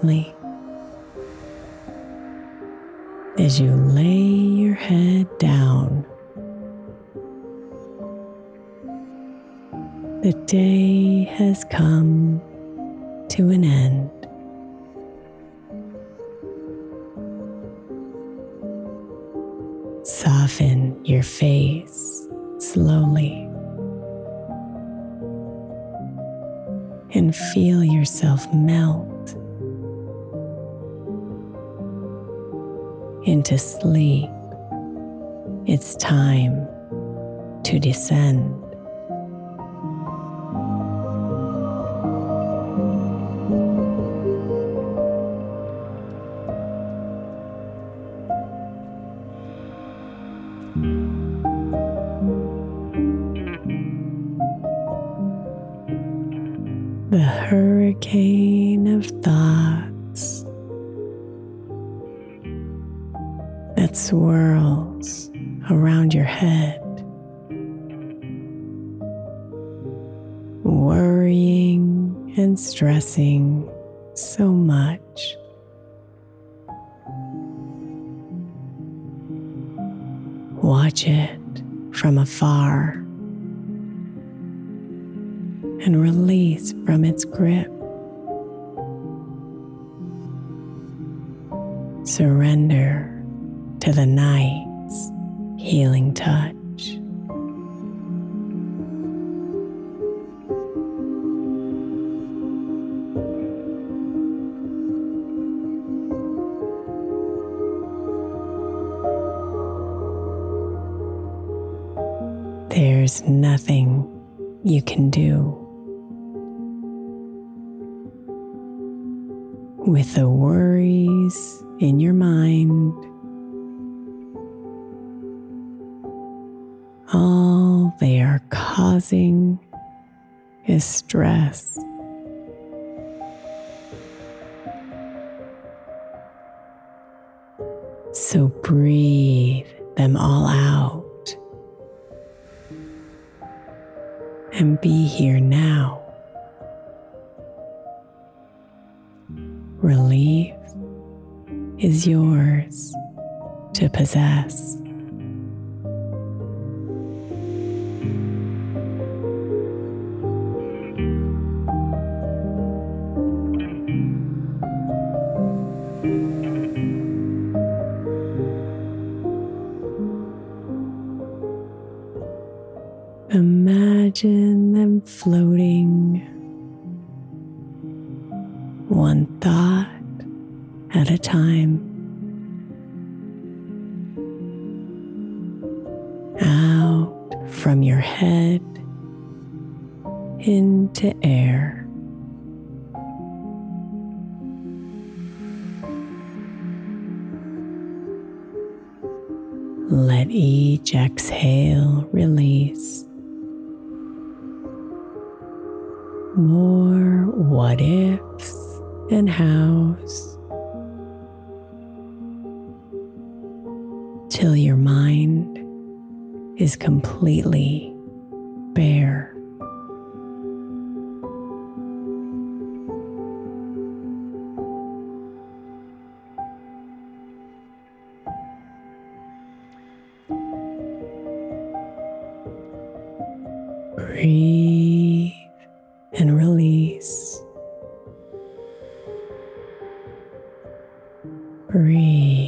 Gently as you lay your head down. The day has come to an end. It's time to descend. Release from its grip. Surrender to the night's healing touch. There's nothing you can do. with the worries in your mind. All they are causing is stress. So breathe them all out and be here now. Relief is yours to possess. Head into air. Let each exhale release more what ifs and hows till your mind is completely Breathe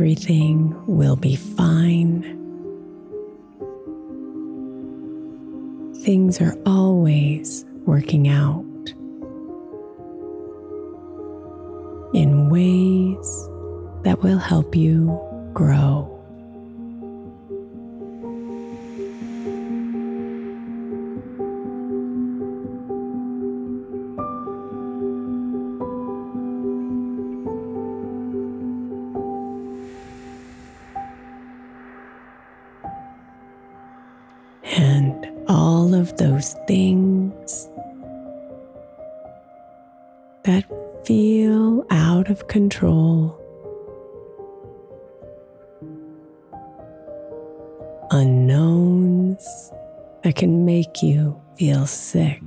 Everything will be fine. Things are always working out in ways that will help you grow. That can make you feel sick.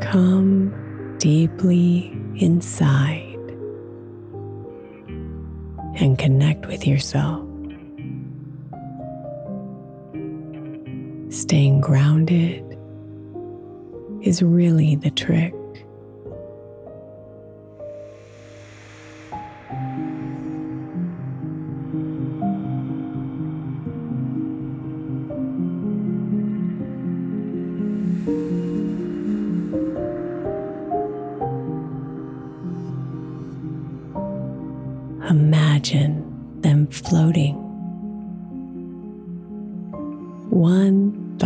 Come deeply inside and connect with yourself. Staying grounded is really the trick.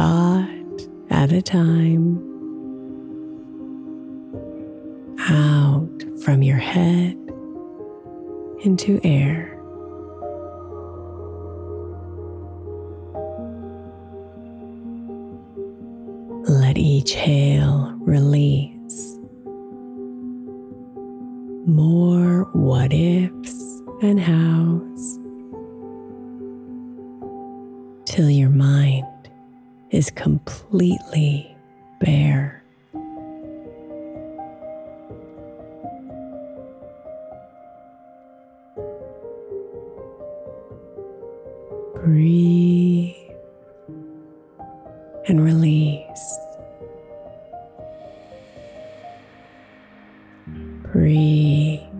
Thought at a time out from your head into air. Breathe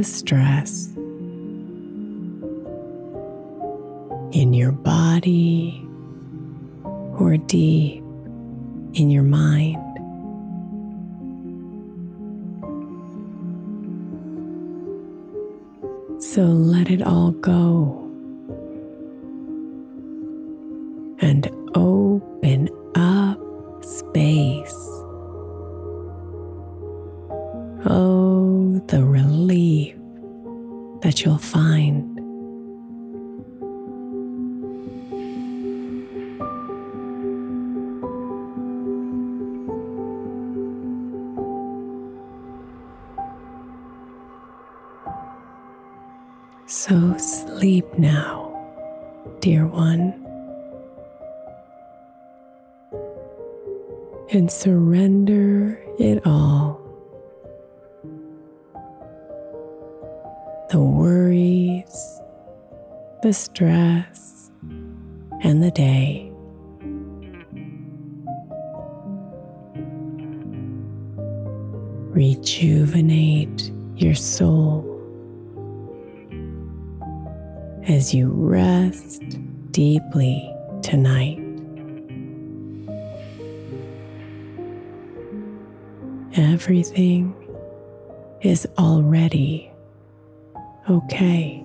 the stress in your body or deep in your mind. So let it all go and open the stress and the day. Rejuvenate your soul as you rest deeply tonight. Everything is already okay.